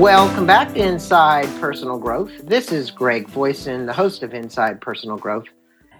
Welcome back to Inside Personal Growth. This is Greg Voisin, the host of Inside Personal Growth.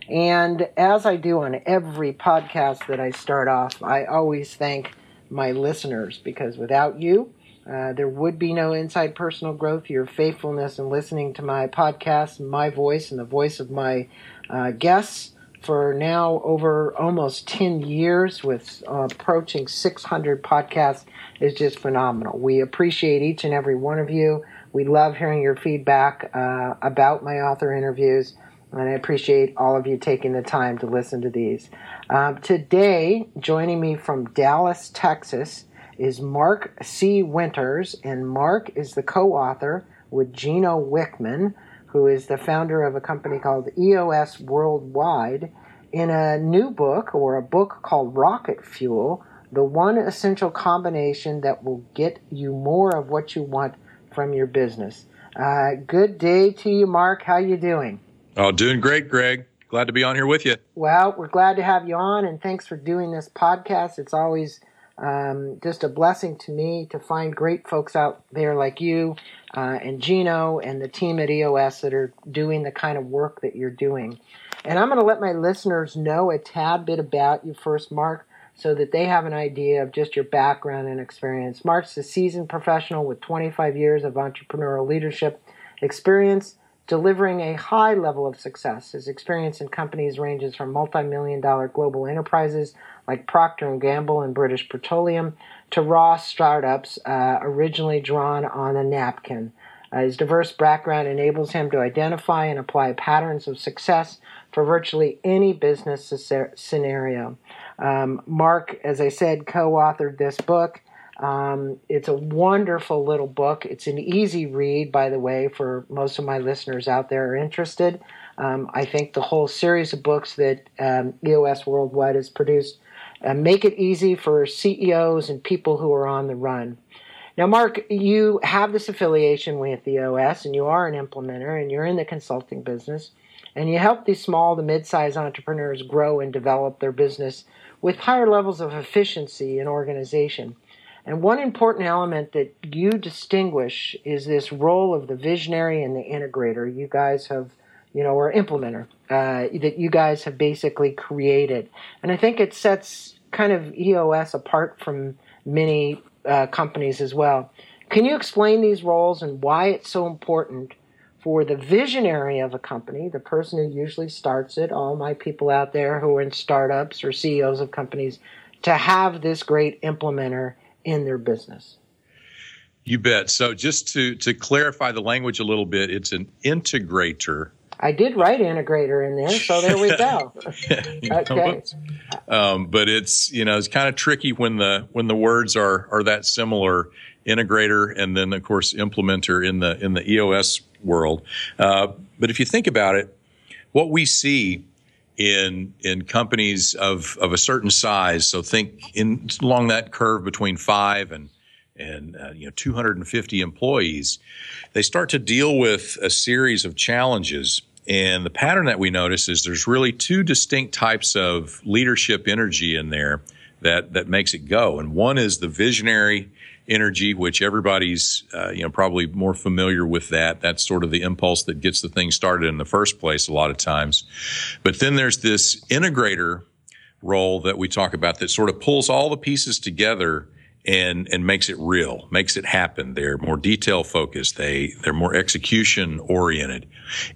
And as I do on every podcast that I start off, I always thank my listeners because without you, uh, there would be no Inside Personal Growth. Your faithfulness in listening to my podcast, my voice, and the voice of my uh, guests for now over almost 10 years with uh, approaching 600 podcasts is just phenomenal. We appreciate each and every one of you. We love hearing your feedback uh, about my author interviews, and I appreciate all of you taking the time to listen to these. Um, today, joining me from Dallas, Texas, is Mark C. Winters, and Mark is the co author with Gino Wickman who is the founder of a company called EOS Worldwide, in a new book or a book called Rocket Fuel, the one essential combination that will get you more of what you want from your business. Uh, good day to you, Mark. How you doing? Oh, doing great, Greg. Glad to be on here with you. Well, we're glad to have you on, and thanks for doing this podcast. It's always um, just a blessing to me to find great folks out there like you uh, and Gino and the team at EOS that are doing the kind of work that you're doing. And I'm going to let my listeners know a tad bit about you first, Mark, so that they have an idea of just your background and experience. Mark's a seasoned professional with 25 years of entrepreneurial leadership experience delivering a high level of success. His experience in companies ranges from multi-million dollar global enterprises like Procter & Gamble and British Petroleum to raw startups uh, originally drawn on a napkin. Uh, his diverse background enables him to identify and apply patterns of success for virtually any business scenario. Um, Mark, as I said, co authored this book. Um, it's a wonderful little book. It's an easy read, by the way, for most of my listeners out there are interested. Um, I think the whole series of books that um, EOS Worldwide has produced uh, make it easy for CEOs and people who are on the run. Now, Mark, you have this affiliation with EOS and you are an implementer and you're in the consulting business and you help these small to mid sized entrepreneurs grow and develop their business with higher levels of efficiency and organization. And one important element that you distinguish is this role of the visionary and the integrator. You guys have, you know, or implementer uh, that you guys have basically created. And I think it sets kind of EOS apart from many uh, companies as well. Can you explain these roles and why it's so important for the visionary of a company, the person who usually starts it, all my people out there who are in startups or CEOs of companies, to have this great implementer in their business. You bet. So just to to clarify the language a little bit, it's an integrator. I did write integrator in there, so there we go. okay. Um, but it's you know it's kind of tricky when the when the words are are that similar. Integrator and then of course implementer in the in the EOS world. Uh, but if you think about it, what we see in in companies of of a certain size. So think in along that curve between five and and uh, you know 250 employees. They start to deal with a series of challenges. And the pattern that we notice is there's really two distinct types of leadership energy in there that that makes it go. And one is the visionary energy, which everybody's uh, you know probably more familiar with that. That's sort of the impulse that gets the thing started in the first place a lot of times. But then there's this integrator role that we talk about that sort of pulls all the pieces together and and makes it real, makes it happen. They're more detail focused. They they're more execution oriented.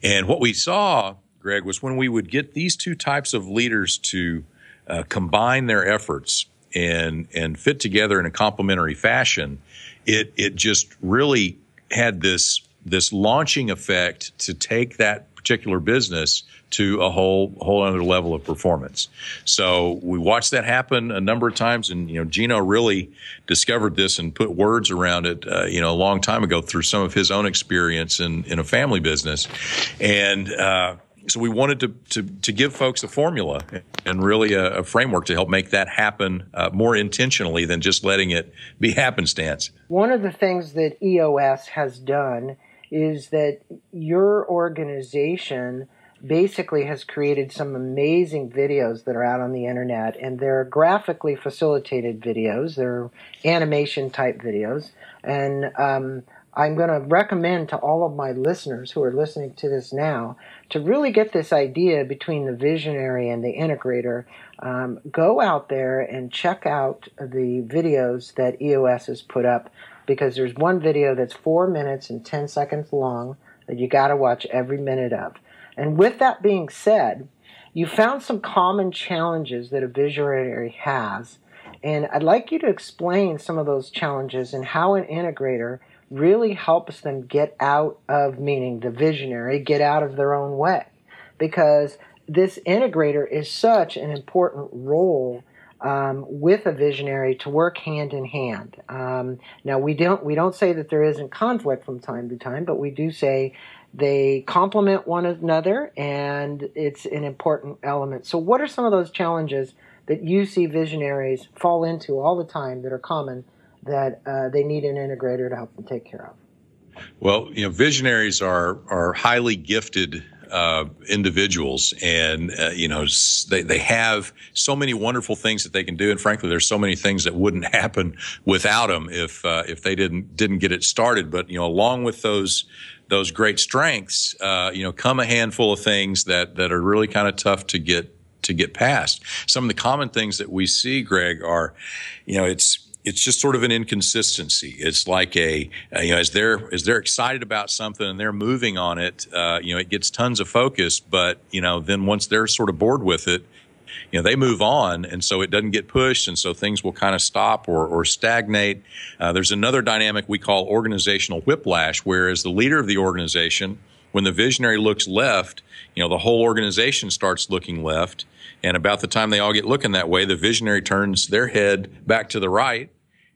And what we saw, Greg, was when we would get these two types of leaders to uh, combine their efforts and and fit together in a complementary fashion, it it just really had this this launching effect to take that particular business to a whole whole other level of performance. So we watched that happen a number of times, and you know Gino really discovered this and put words around it, uh, you know, a long time ago through some of his own experience in in a family business, and. Uh, so we wanted to, to, to give folks a formula and really a, a framework to help make that happen uh, more intentionally than just letting it be happenstance. One of the things that EOS has done is that your organization basically has created some amazing videos that are out on the internet and they're graphically facilitated videos they're animation type videos and um, I'm going to recommend to all of my listeners who are listening to this now to really get this idea between the visionary and the integrator. Um, go out there and check out the videos that EOS has put up because there's one video that's four minutes and 10 seconds long that you got to watch every minute of. And with that being said, you found some common challenges that a visionary has. And I'd like you to explain some of those challenges and how an integrator really helps them get out of, meaning the visionary, get out of their own way. Because this integrator is such an important role um, with a visionary to work hand in hand. Um, now we don't we don't say that there isn't conflict from time to time, but we do say they complement one another, and it's an important element. So, what are some of those challenges that you see visionaries fall into all the time that are common that uh, they need an integrator to help them take care of? Well, you know, visionaries are are highly gifted uh, individuals, and uh, you know they they have so many wonderful things that they can do, and frankly, there's so many things that wouldn't happen without them if uh, if they didn't didn't get it started. But you know, along with those those great strengths, uh, you know, come a handful of things that that are really kind of tough to get to get past. Some of the common things that we see, Greg, are, you know, it's it's just sort of an inconsistency. It's like a you know as they're as they're excited about something and they're moving on it, uh, you know, it gets tons of focus. But you know, then once they're sort of bored with it, you know they move on and so it doesn't get pushed and so things will kind of stop or, or stagnate uh, there's another dynamic we call organizational whiplash where as the leader of the organization when the visionary looks left you know the whole organization starts looking left and about the time they all get looking that way the visionary turns their head back to the right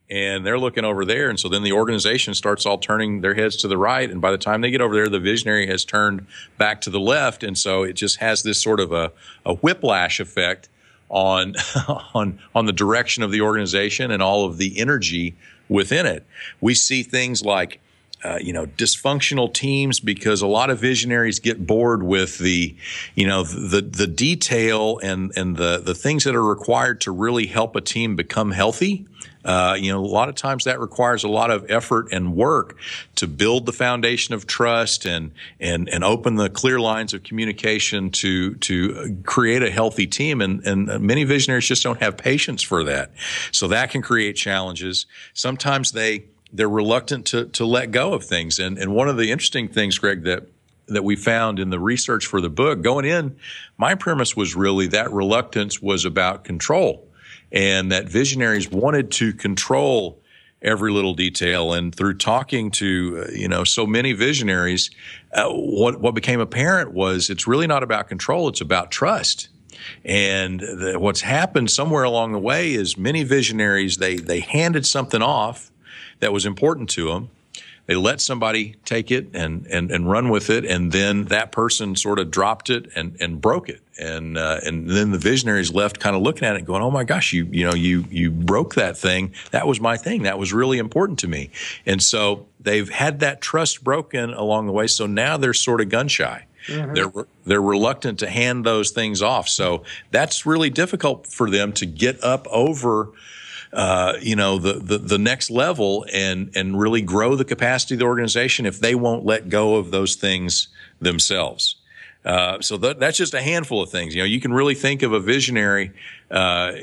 and they're looking over there. And so then the organization starts all turning their heads to the right. And by the time they get over there, the visionary has turned back to the left. And so it just has this sort of a, a whiplash effect on, on, on the direction of the organization and all of the energy within it. We see things like, uh, you know, dysfunctional teams because a lot of visionaries get bored with the, you know, the the detail and and the the things that are required to really help a team become healthy. Uh, you know, a lot of times that requires a lot of effort and work to build the foundation of trust and and and open the clear lines of communication to to create a healthy team. And and many visionaries just don't have patience for that, so that can create challenges. Sometimes they they're reluctant to to let go of things. And and one of the interesting things, Greg, that that we found in the research for the book going in, my premise was really that reluctance was about control, and that visionaries wanted to control every little detail. And through talking to uh, you know so many visionaries, uh, what what became apparent was it's really not about control; it's about trust. And the, what's happened somewhere along the way is many visionaries they they handed something off that was important to them. They let somebody take it and, and, and run with it, and then that person sort of dropped it and, and broke it, and uh, and then the visionaries left, kind of looking at it, going, "Oh my gosh, you you know you you broke that thing. That was my thing. That was really important to me." And so they've had that trust broken along the way. So now they're sort of gun shy. Mm-hmm. They're they're reluctant to hand those things off. So that's really difficult for them to get up over uh, you know, the, the, the next level and, and really grow the capacity of the organization if they won't let go of those things themselves. Uh, so that, that's just a handful of things. You know, you can really think of a visionary. Uh,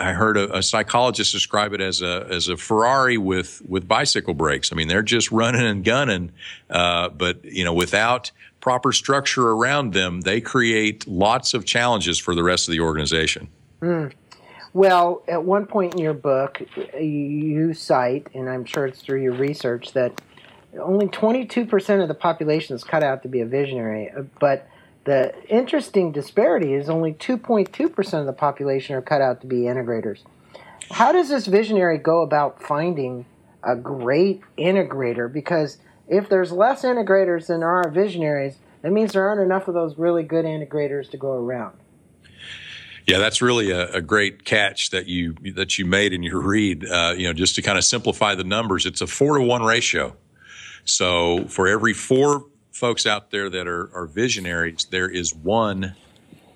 I heard a, a, psychologist describe it as a as a Ferrari with with bicycle brakes. I mean, they're just running and gunning, uh, but you know, without proper structure around them, they create lots of challenges for the rest of the organization. Mm. Well, at one point in your book, you cite, and I'm sure it's through your research, that only 22% of the population is cut out to be a visionary. But the interesting disparity is only 2.2% of the population are cut out to be integrators. How does this visionary go about finding a great integrator? Because if there's less integrators than there are visionaries, that means there aren't enough of those really good integrators to go around. Yeah, that's really a, a, great catch that you that you made in your read. Uh, you know, just to kind of simplify the numbers, it's a four to one ratio. So for every four folks out there that are, are visionaries, there is one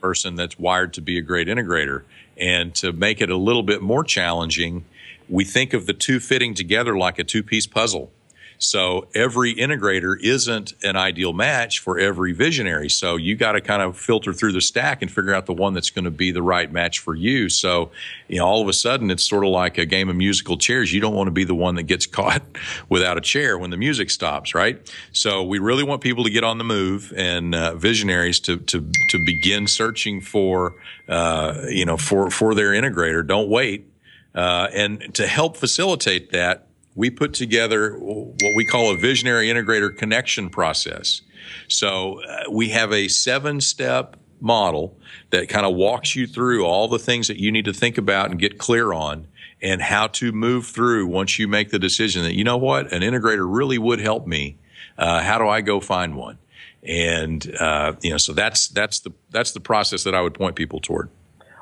person that's wired to be a great integrator. And to make it a little bit more challenging, we think of the two fitting together like a two piece puzzle. So every integrator isn't an ideal match for every visionary. So you got to kind of filter through the stack and figure out the one that's going to be the right match for you. So, you know, all of a sudden it's sort of like a game of musical chairs. You don't want to be the one that gets caught without a chair when the music stops, right? So we really want people to get on the move and uh, visionaries to, to, to begin searching for, uh, you know, for, for their integrator. Don't wait. Uh, and to help facilitate that, we put together what we call a visionary integrator connection process. So uh, we have a seven step model that kind of walks you through all the things that you need to think about and get clear on and how to move through once you make the decision that, you know what, an integrator really would help me. Uh, how do I go find one? And, uh, you know, so that's, that's the, that's the process that I would point people toward.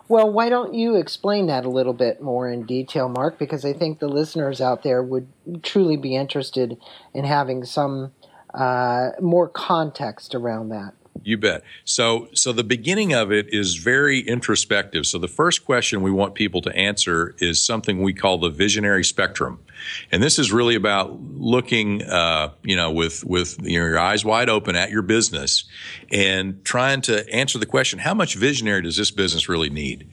Well, why don't you explain that a little bit more in detail, Mark? Because I think the listeners out there would truly be interested in having some uh, more context around that. You bet. So, so the beginning of it is very introspective. So the first question we want people to answer is something we call the visionary spectrum. And this is really about looking, uh, you know, with, with your eyes wide open at your business and trying to answer the question, how much visionary does this business really need?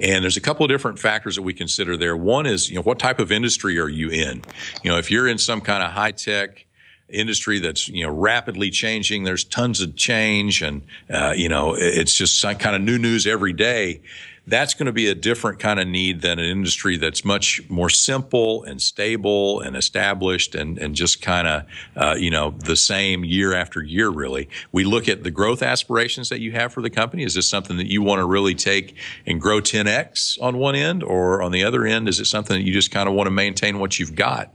And there's a couple of different factors that we consider there. One is, you know, what type of industry are you in? You know, if you're in some kind of high tech, industry that's you know rapidly changing. There's tons of change, and uh, you know it's just kind of new news every day that's going to be a different kind of need than an industry that's much more simple and stable and established and, and just kind of, uh, you know, the same year after year, really. We look at the growth aspirations that you have for the company. Is this something that you want to really take and grow 10x on one end? Or on the other end, is it something that you just kind of want to maintain what you've got?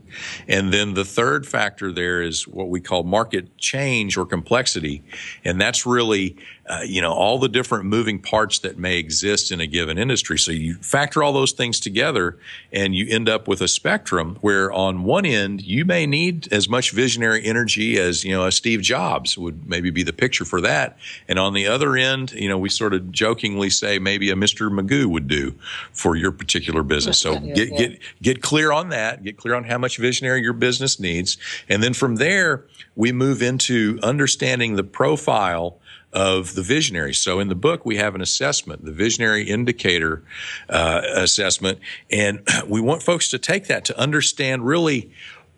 And then the third factor there is what we call market change or complexity. And that's really, uh, you know, all the different moving parts that may exist in a given industry. So you factor all those things together and you end up with a spectrum where on one end, you may need as much visionary energy as, you know, a Steve Jobs would maybe be the picture for that. And on the other end, you know, we sort of jokingly say maybe a Mr. Magoo would do for your particular business. So get, get, get clear on that. Get clear on how much visionary your business needs. And then from there, we move into understanding the profile of the visionary. So in the book, we have an assessment, the visionary indicator uh, assessment, and we want folks to take that to understand really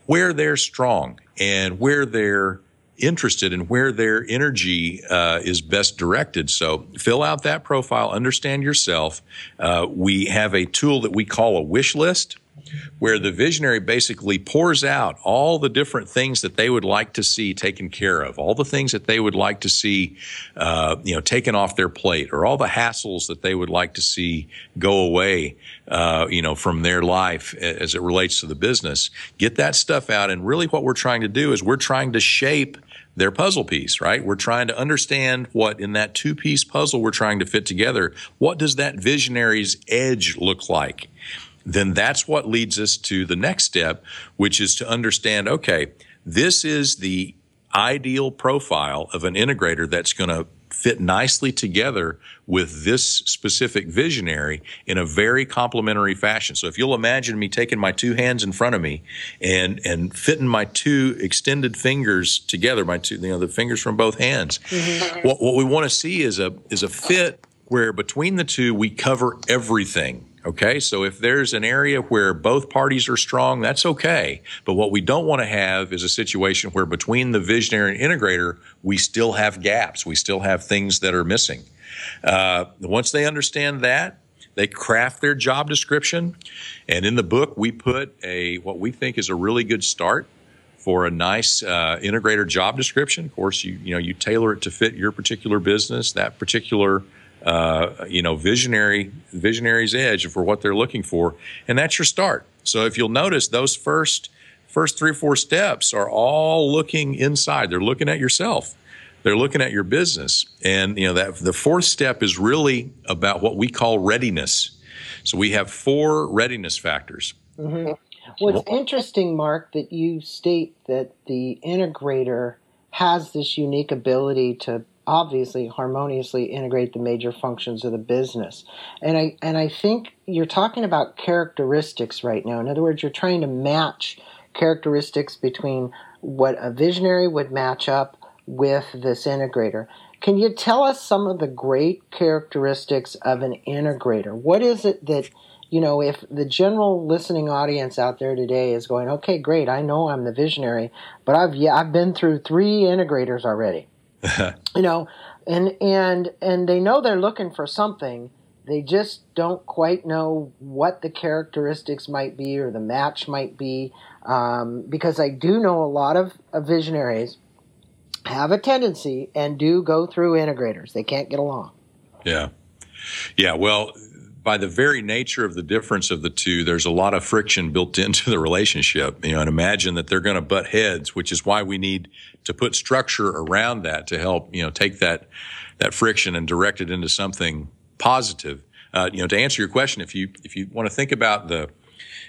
where they're strong and where they're interested and where their energy uh, is best directed. So fill out that profile, understand yourself. Uh, we have a tool that we call a wish list where the visionary basically pours out all the different things that they would like to see taken care of, all the things that they would like to see, uh, you know, taken off their plate, or all the hassles that they would like to see go away, uh, you know, from their life as it relates to the business. Get that stuff out, and really, what we're trying to do is we're trying to shape their puzzle piece, right? We're trying to understand what in that two piece puzzle we're trying to fit together, what does that visionary's edge look like? Then that's what leads us to the next step, which is to understand, okay, this is the ideal profile of an integrator that's going to fit nicely together with this specific visionary in a very complementary fashion. So if you'll imagine me taking my two hands in front of me and and fitting my two extended fingers together, my two you know the fingers from both hands. Mm-hmm. What, what we want to see is a is a fit where between the two we cover everything Okay, so if there's an area where both parties are strong, that's okay. But what we don't want to have is a situation where between the visionary and integrator, we still have gaps. We still have things that are missing. Uh, once they understand that, they craft their job description. And in the book, we put a what we think is a really good start for a nice uh, integrator job description. Of course, you you know you tailor it to fit your particular business, that particular uh, you know, visionary, visionary's edge for what they're looking for. And that's your start. So if you'll notice those first, first three or four steps are all looking inside. They're looking at yourself. They're looking at your business. And, you know, that the fourth step is really about what we call readiness. So we have four readiness factors. Mm-hmm. Well, interesting, Mark, that you state that the integrator has this unique ability to obviously harmoniously integrate the major functions of the business. And I and I think you're talking about characteristics right now. In other words, you're trying to match characteristics between what a visionary would match up with this integrator. Can you tell us some of the great characteristics of an integrator? What is it that, you know, if the general listening audience out there today is going, okay, great, I know I'm the visionary, but I've yeah, I've been through three integrators already. you know, and and and they know they're looking for something. They just don't quite know what the characteristics might be or the match might be. Um, because I do know a lot of, of visionaries have a tendency and do go through integrators. They can't get along. Yeah. Yeah. Well, by the very nature of the difference of the two, there's a lot of friction built into the relationship. You know, and imagine that they're going to butt heads, which is why we need to put structure around that to help, you know, take that, that friction and direct it into something positive. Uh, you know, to answer your question, if you, if you want to think about the,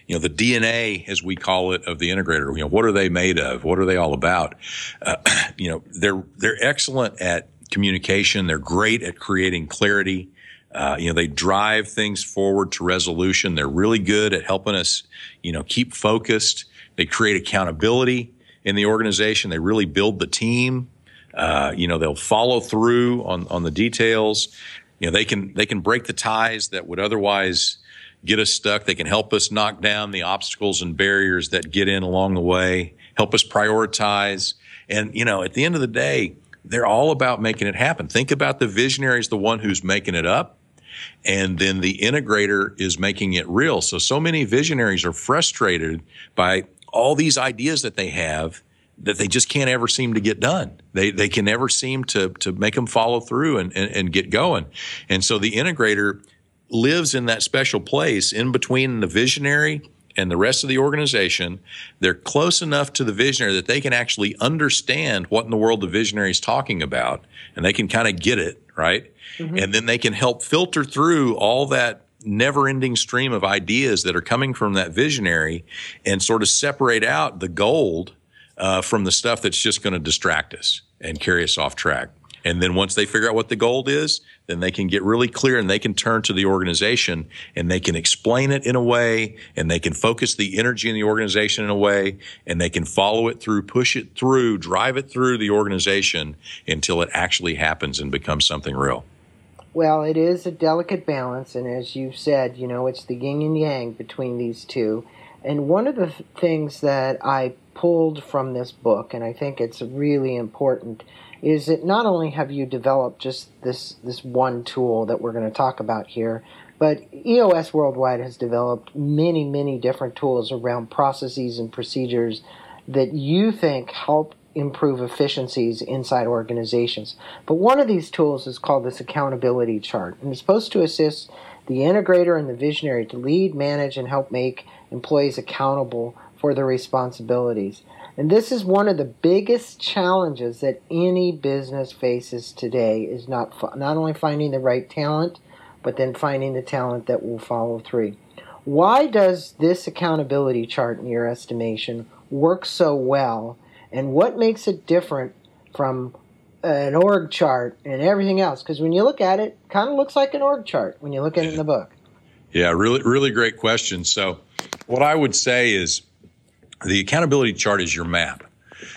you know, the DNA, as we call it, of the integrator. You know, what are they made of? What are they all about? Uh, you know, they're they're excellent at communication. They're great at creating clarity. Uh, you know, they drive things forward to resolution. They're really good at helping us, you know, keep focused. They create accountability in the organization. They really build the team. Uh, you know, they'll follow through on on the details. You know, they can they can break the ties that would otherwise get us stuck. They can help us knock down the obstacles and barriers that get in along the way, help us prioritize. And, you know, at the end of the day, they're all about making it happen. Think about the visionary as the one who's making it up. And then the integrator is making it real. So, so many visionaries are frustrated by all these ideas that they have that they just can't ever seem to get done. They, they can never seem to, to make them follow through and, and, and get going. And so the integrator lives in that special place in between the visionary and the rest of the organization. They're close enough to the visionary that they can actually understand what in the world the visionary is talking about and they can kind of get it, right? Mm-hmm. And then they can help filter through all that never ending stream of ideas that are coming from that visionary and sort of separate out the gold uh, from the stuff that's just going to distract us and carry us off track. And then once they figure out what the goal is, then they can get really clear and they can turn to the organization and they can explain it in a way and they can focus the energy in the organization in a way and they can follow it through, push it through, drive it through the organization until it actually happens and becomes something real. Well, it is a delicate balance. And as you said, you know, it's the yin and yang between these two. And one of the things that I pulled from this book, and I think it's really important, is that not only have you developed just this this one tool that we're going to talk about here, but EOS Worldwide has developed many, many different tools around processes and procedures that you think help improve efficiencies inside organizations. But one of these tools is called this accountability chart, and it's supposed to assist the integrator and the visionary to lead, manage, and help make employees accountable for their responsibilities. And this is one of the biggest challenges that any business faces today is not not only finding the right talent, but then finding the talent that will follow through. Why does this accountability chart in your estimation work so well and what makes it different from an org chart and everything else because when you look at it, it kind of looks like an org chart when you look at it in the book. Yeah, really really great question. So what I would say is the accountability chart is your map.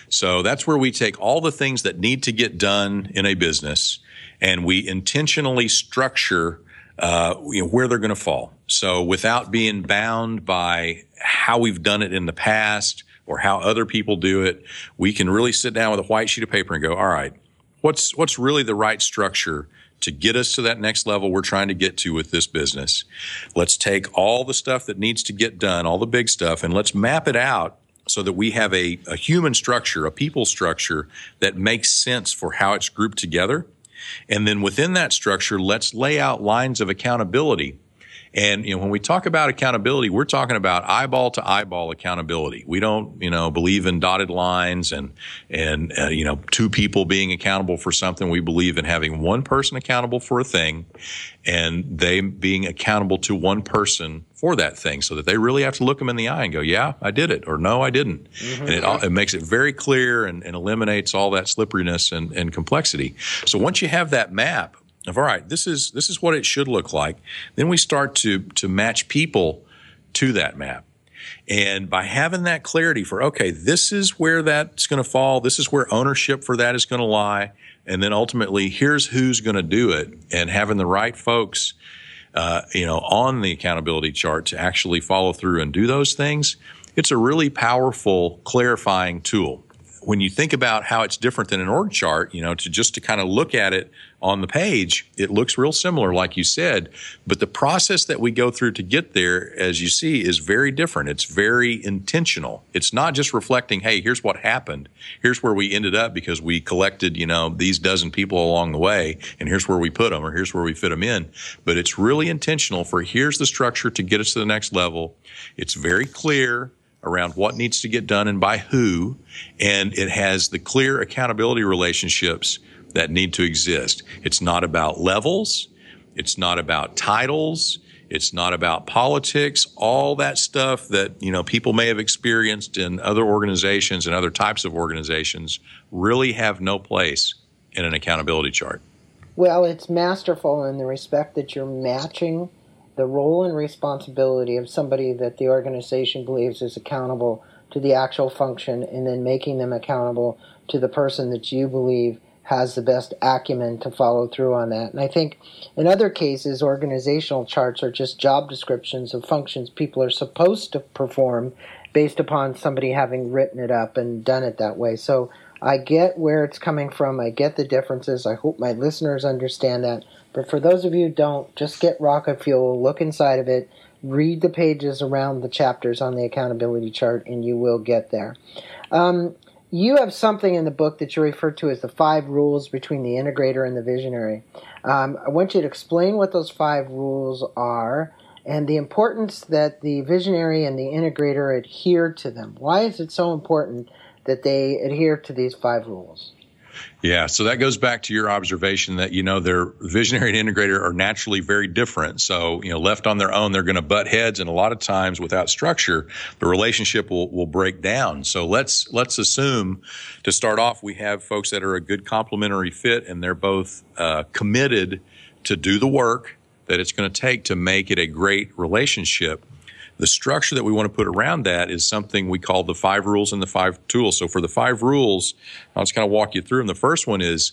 So that's where we take all the things that need to get done in a business and we intentionally structure uh, you know, where they're going to fall. So without being bound by how we've done it in the past or how other people do it, we can really sit down with a white sheet of paper and go, all right, what's, what's really the right structure to get us to that next level we're trying to get to with this business. Let's take all the stuff that needs to get done, all the big stuff, and let's map it out so that we have a, a human structure, a people structure that makes sense for how it's grouped together. And then within that structure, let's lay out lines of accountability and you know, when we talk about accountability, we're talking about eyeball to eyeball accountability. We don't, you know, believe in dotted lines and and uh, you know, two people being accountable for something. We believe in having one person accountable for a thing, and they being accountable to one person for that thing, so that they really have to look them in the eye and go, "Yeah, I did it," or "No, I didn't." Mm-hmm. And it, it makes it very clear and, and eliminates all that slipperiness and, and complexity. So once you have that map of all right, this is this is what it should look like. Then we start to to match people to that map. And by having that clarity for, okay, this is where that's going to fall, this is where ownership for that is going to lie, and then ultimately, here's who's going to do it, and having the right folks, uh, you know, on the accountability chart to actually follow through and do those things, it's a really powerful clarifying tool when you think about how it's different than an org chart, you know, to just to kind of look at it on the page, it looks real similar, like you said. But the process that we go through to get there, as you see, is very different. It's very intentional. It's not just reflecting, hey, here's what happened. Here's where we ended up because we collected, you know, these dozen people along the way, and here's where we put them, or here's where we fit them in. But it's really intentional for here's the structure to get us to the next level. It's very clear around what needs to get done and by who, and it has the clear accountability relationships that need to exist. It's not about levels. It's not about titles. It's not about politics. All that stuff that, you know, people may have experienced in other organizations and other types of organizations really have no place in an accountability chart. Well, it's masterful in the respect that you're matching the role and responsibility of somebody that the organization believes is accountable to the actual function and then making them accountable to the person that you believe has the best acumen to follow through on that. And I think in other cases, organizational charts are just job descriptions of functions people are supposed to perform based upon somebody having written it up and done it that way. So I get where it's coming from. I get the differences. I hope my listeners understand that. But for those of you who don't, just get Rocket Fuel, look inside of it, read the pages around the chapters on the accountability chart, and you will get there. Um, you have something in the book that you refer to as the five rules between the integrator and the visionary. Um, I want you to explain what those five rules are and the importance that the visionary and the integrator adhere to them. Why is it so important that they adhere to these five rules? Yeah, so that goes back to your observation that you know their visionary and integrator are naturally very different. So you know, left on their own, they're going to butt heads, and a lot of times without structure, the relationship will will break down. So let's let's assume to start off, we have folks that are a good complementary fit, and they're both uh, committed to do the work that it's going to take to make it a great relationship the structure that we want to put around that is something we call the five rules and the five tools. So for the five rules, I'll just kind of walk you through them. The first one is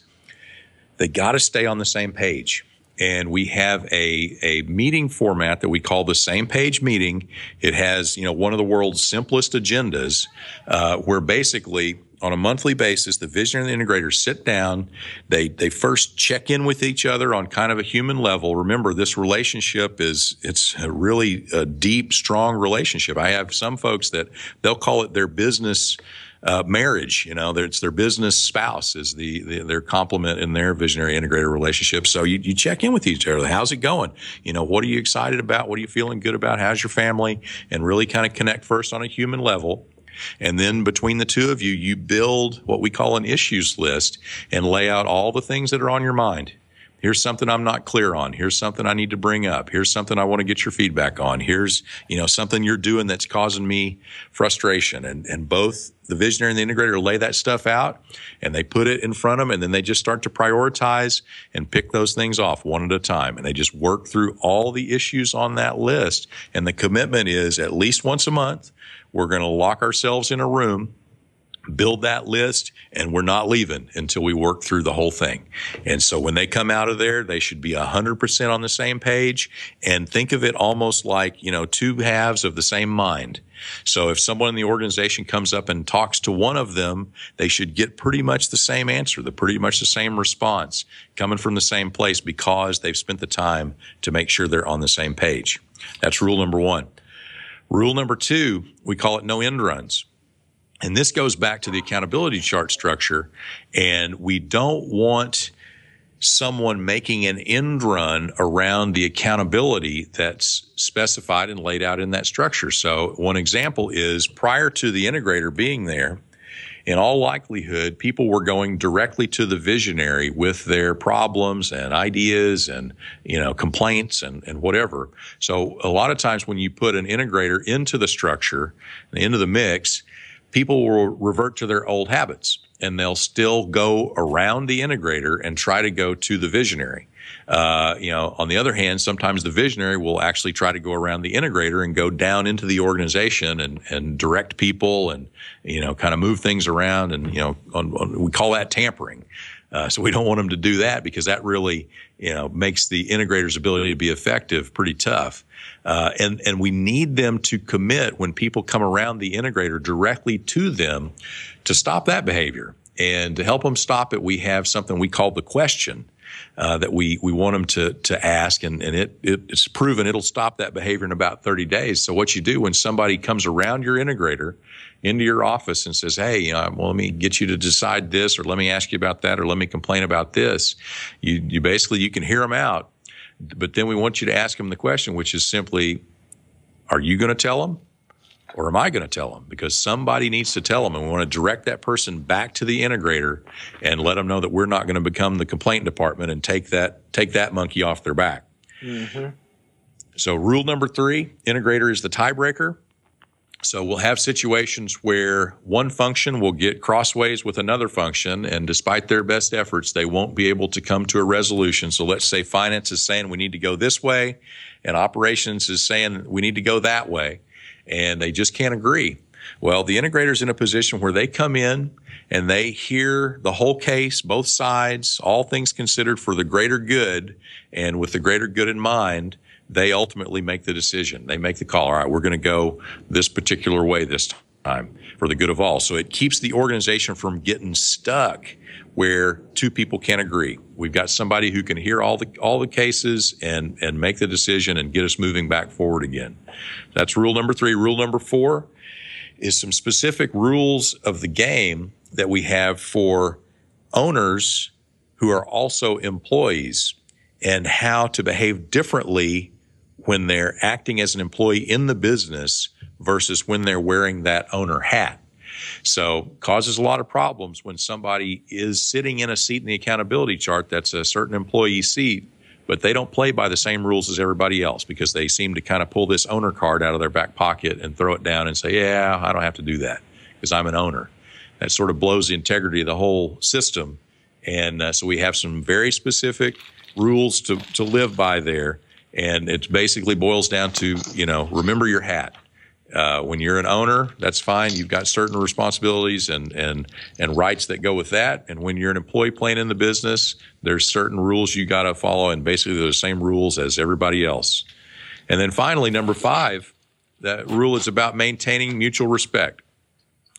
they got to stay on the same page. And we have a, a meeting format that we call the same page meeting. It has, you know, one of the world's simplest agendas, uh, where basically on a monthly basis, the visionary and the integrator sit down. They they first check in with each other on kind of a human level. Remember, this relationship is it's a really a deep, strong relationship. I have some folks that they'll call it their business. Uh, marriage, you know, it's their business spouse is the, the, their complement in their visionary integrator relationship. So you, you check in with each other. How's it going? You know, what are you excited about? What are you feeling good about? How's your family? And really kind of connect first on a human level and then between the two of you, you build what we call an issues list and lay out all the things that are on your mind. Here's something I'm not clear on. Here's something I need to bring up. Here's something I want to get your feedback on. Here's, you know, something you're doing that's causing me frustration. And, and both the visionary and the integrator lay that stuff out and they put it in front of them and then they just start to prioritize and pick those things off one at a time. And they just work through all the issues on that list. And the commitment is at least once a month, we're going to lock ourselves in a room build that list and we're not leaving until we work through the whole thing. And so when they come out of there, they should be 100% on the same page and think of it almost like, you know, two halves of the same mind. So if someone in the organization comes up and talks to one of them, they should get pretty much the same answer, the pretty much the same response coming from the same place because they've spent the time to make sure they're on the same page. That's rule number one. Rule number two, we call it no end runs. And this goes back to the accountability chart structure. And we don't want someone making an end run around the accountability that's specified and laid out in that structure. So one example is prior to the integrator being there, in all likelihood, people were going directly to the visionary with their problems and ideas and, you know, complaints and, and whatever. So a lot of times when you put an integrator into the structure, into the mix, people will revert to their old habits and they'll still go around the integrator and try to go to the visionary. Uh, you know, on the other hand, sometimes the visionary will actually try to go around the integrator and go down into the organization and, and direct people and, you know, kind of move things around. And, you know, on, on, we call that tampering. Uh, so we don't want them to do that because that really, you know, makes the integrator's ability to be effective pretty tough. Uh, and and we need them to commit when people come around the integrator directly to them to stop that behavior and to help them stop it. We have something we call the question. Uh, that we we want them to to ask, and and it, it it's proven it'll stop that behavior in about 30 days. So what you do when somebody comes around your integrator into your office and says, Hey, you know, well, let me get you to decide this, or let me ask you about that, or let me complain about this. You, you basically, you can hear them out. But then we want you to ask them the question, which is simply, are you going to tell them? Or am I going to tell them? Because somebody needs to tell them, and we want to direct that person back to the integrator and let them know that we're not going to become the complaint department and take that take that monkey off their back. Mm-hmm. So, rule number three: integrator is the tiebreaker. So we'll have situations where one function will get crossways with another function, and despite their best efforts, they won't be able to come to a resolution. So let's say finance is saying we need to go this way, and operations is saying we need to go that way, and they just can't agree. Well, the integrator's in a position where they come in and they hear the whole case, both sides, all things considered for the greater good, and with the greater good in mind, they ultimately make the decision. They make the call. All right, we're going to go this particular way this time for the good of all. So it keeps the organization from getting stuck where two people can't agree. We've got somebody who can hear all the all the cases and and make the decision and get us moving back forward again. That's rule number 3. Rule number 4 is some specific rules of the game that we have for owners who are also employees and how to behave differently when they're acting as an employee in the business versus when they're wearing that owner hat. So causes a lot of problems when somebody is sitting in a seat in the accountability chart that's a certain employee seat, but they don't play by the same rules as everybody else because they seem to kind of pull this owner card out of their back pocket and throw it down and say, yeah, I don't have to do that because I'm an owner. That sort of blows the integrity of the whole system. And uh, so we have some very specific rules to, to live by there. And it basically boils down to, you know, remember your hat. Uh, when you're an owner, that's fine. You've got certain responsibilities and, and, and rights that go with that. And when you're an employee playing in the business, there's certain rules you got to follow, and basically they're the same rules as everybody else. And then finally, number five, that rule is about maintaining mutual respect.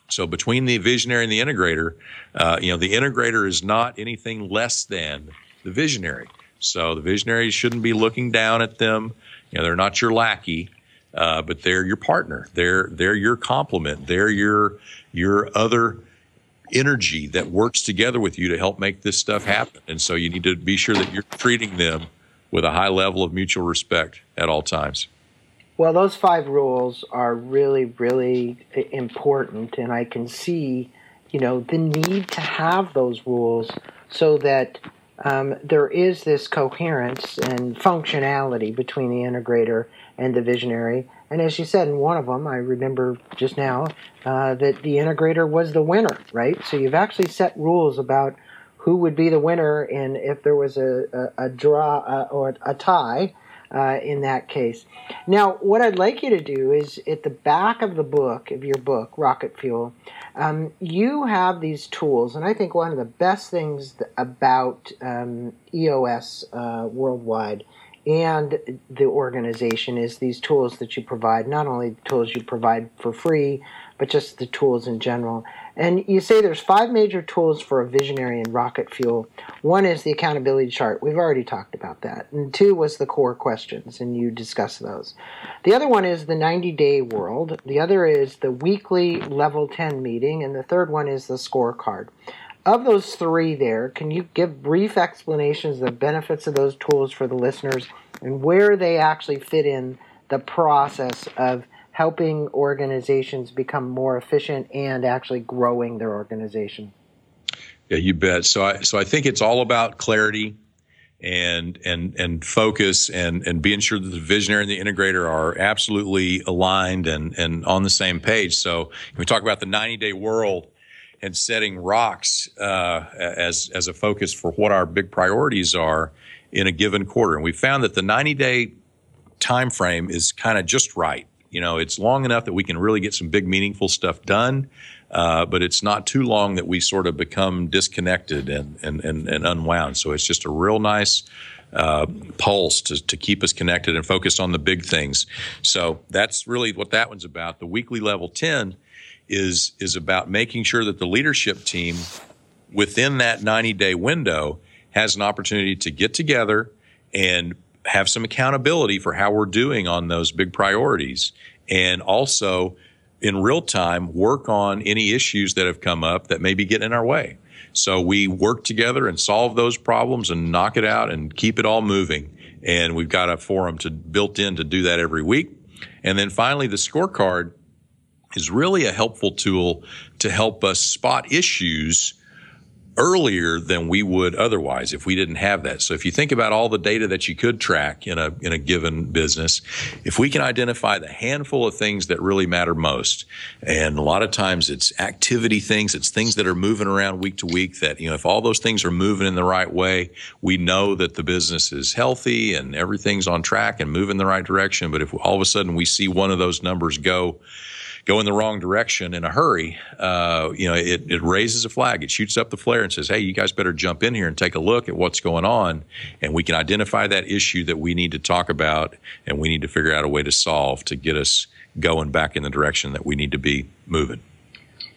So between the visionary and the integrator, uh, you know, the integrator is not anything less than the visionary. So the visionaries shouldn't be looking down at them. You know, they're not your lackey, uh, but they're your partner. They're they're your complement. They're your your other energy that works together with you to help make this stuff happen. And so you need to be sure that you're treating them with a high level of mutual respect at all times. Well, those five rules are really, really important, and I can see, you know, the need to have those rules so that um, there is this coherence and functionality between the integrator and the visionary. And as you said in one of them, I remember just now uh, that the integrator was the winner, right? So you've actually set rules about who would be the winner and if there was a, a, a draw uh, or a tie uh, in that case. Now, what I'd like you to do is at the back of the book, of your book, Rocket Fuel, um, you have these tools, and I think one of the best things about um, EOS uh, worldwide and the organization is these tools that you provide, not only the tools you provide for free, but just the tools in general. And you say there's five major tools for a visionary in rocket fuel. One is the accountability chart. We've already talked about that. And two was the core questions, and you discuss those. The other one is the 90 day world. The other is the weekly level 10 meeting. And the third one is the scorecard. Of those three, there, can you give brief explanations of the benefits of those tools for the listeners and where they actually fit in the process of helping organizations become more efficient and actually growing their organization? Yeah, you bet. So I so I think it's all about clarity and and and focus and and being sure that the visionary and the integrator are absolutely aligned and and on the same page. So we talk about the 90 day world and setting rocks uh, as as a focus for what our big priorities are in a given quarter. And we found that the 90 day time frame is kind of just right. You know, it's long enough that we can really get some big, meaningful stuff done, uh, but it's not too long that we sort of become disconnected and, and, and, and unwound. So it's just a real nice uh, pulse to, to keep us connected and focused on the big things. So that's really what that one's about. The weekly level 10 is, is about making sure that the leadership team within that 90 day window has an opportunity to get together and have some accountability for how we're doing on those big priorities and also in real time work on any issues that have come up that may be getting in our way. So we work together and solve those problems and knock it out and keep it all moving. And we've got a forum to built in to do that every week. And then finally, the scorecard is really a helpful tool to help us spot issues earlier than we would otherwise if we didn't have that. So if you think about all the data that you could track in a in a given business, if we can identify the handful of things that really matter most, and a lot of times it's activity things, it's things that are moving around week to week that, you know, if all those things are moving in the right way, we know that the business is healthy and everything's on track and moving in the right direction. But if all of a sudden we see one of those numbers go go in the wrong direction in a hurry, uh, you know, it, it raises a flag. It shoots up the flare and says, hey, you guys better jump in here and take a look at what's going on. And we can identify that issue that we need to talk about and we need to figure out a way to solve to get us going back in the direction that we need to be moving.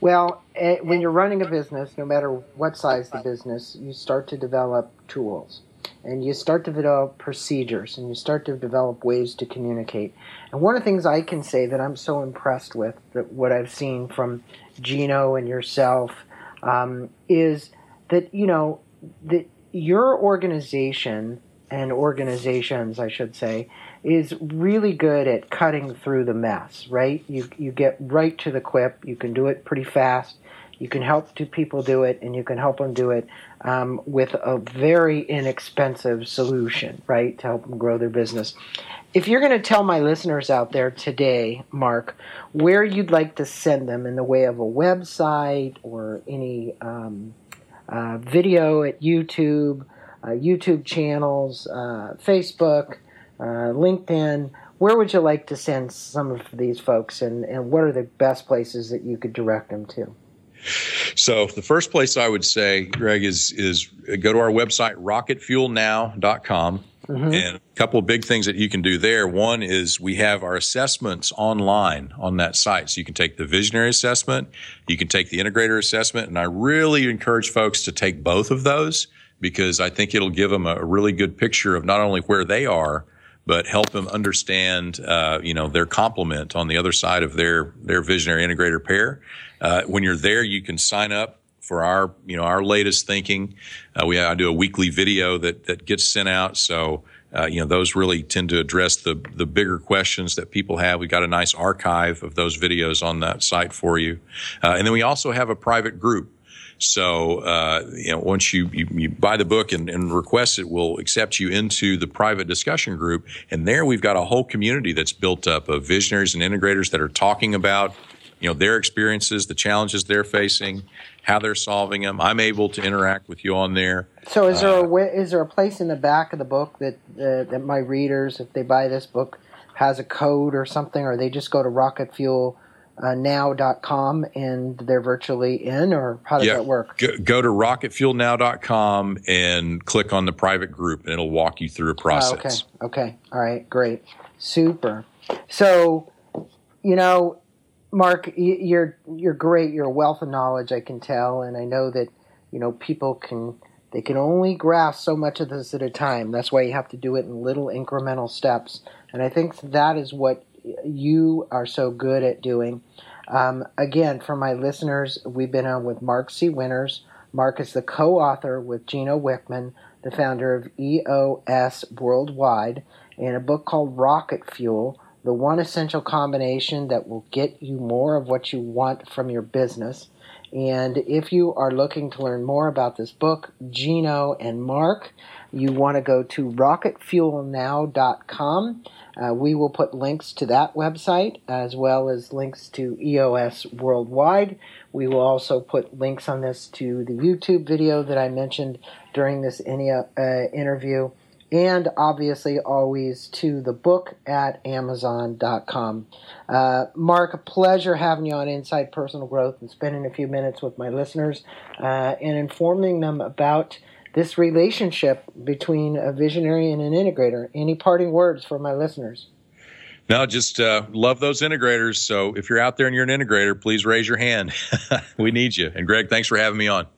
Well, eh, when you're running a business, no matter what size the business, you start to develop tools and you start to develop procedures and you start to develop ways to communicate. And one of the things I can say that I'm so impressed with, that what I've seen from Gino and yourself, um, is that you know that your organization and organizations, I should say, is really good at cutting through the mess. Right? You you get right to the quip. You can do it pretty fast. You can help two people do it, and you can help them do it um, with a very inexpensive solution, right, to help them grow their business. If you're going to tell my listeners out there today, Mark, where you'd like to send them in the way of a website or any um, uh, video at YouTube, uh, YouTube channels, uh, Facebook, uh, LinkedIn, where would you like to send some of these folks and, and what are the best places that you could direct them to? So the first place I would say, Greg, is is go to our website rocketfuelnow.com. Mm-hmm. And a couple of big things that you can do there. One is we have our assessments online on that site. So you can take the visionary assessment, you can take the integrator assessment, and I really encourage folks to take both of those because I think it'll give them a really good picture of not only where they are, but help them understand, uh, you know, their complement on the other side of their their visionary integrator pair. Uh, when you're there, you can sign up for our, you know, our latest thinking. Uh, we I do a weekly video that that gets sent out, so. Uh, you know, those really tend to address the the bigger questions that people have. We've got a nice archive of those videos on that site for you, uh, and then we also have a private group so, uh, you know, once you, you, you buy the book and, and, request it, we'll accept you into the private discussion group. And there we've got a whole community that's built up of visionaries and integrators that are talking about, you know, their experiences, the challenges they're facing, how they're solving them. I'm able to interact with you on there. So, is there uh, a is there a place in the back of the book that uh, that my readers, if they buy this book, has a code or something, or they just go to Rocket Fuel? Uh, now.com and they're virtually in, or how does yeah. that work? Go, go to rocketfuelnow.com and click on the private group, and it'll walk you through a process. Oh, okay. Okay. All right. Great. Super. So, you know, Mark, you're you're great. You're a wealth of knowledge. I can tell, and I know that you know people can they can only grasp so much of this at a time. That's why you have to do it in little incremental steps. And I think that is what you are so good at doing. Um, again, for my listeners, we've been on with Mark C. Winters. Mark is the co author with Gino Wickman, the founder of EOS Worldwide, in a book called Rocket Fuel the one essential combination that will get you more of what you want from your business. And if you are looking to learn more about this book, Gino and Mark, you want to go to rocketfuelnow.com. Uh, we will put links to that website as well as links to EOS Worldwide. We will also put links on this to the YouTube video that I mentioned during this uh, interview. and obviously always to the book at amazon.com. Uh, Mark, a pleasure having you on Inside Personal Growth and spending a few minutes with my listeners uh, and informing them about this relationship between a visionary and an integrator. Any parting words for my listeners? No, just uh, love those integrators. So if you're out there and you're an integrator, please raise your hand. we need you. And Greg, thanks for having me on.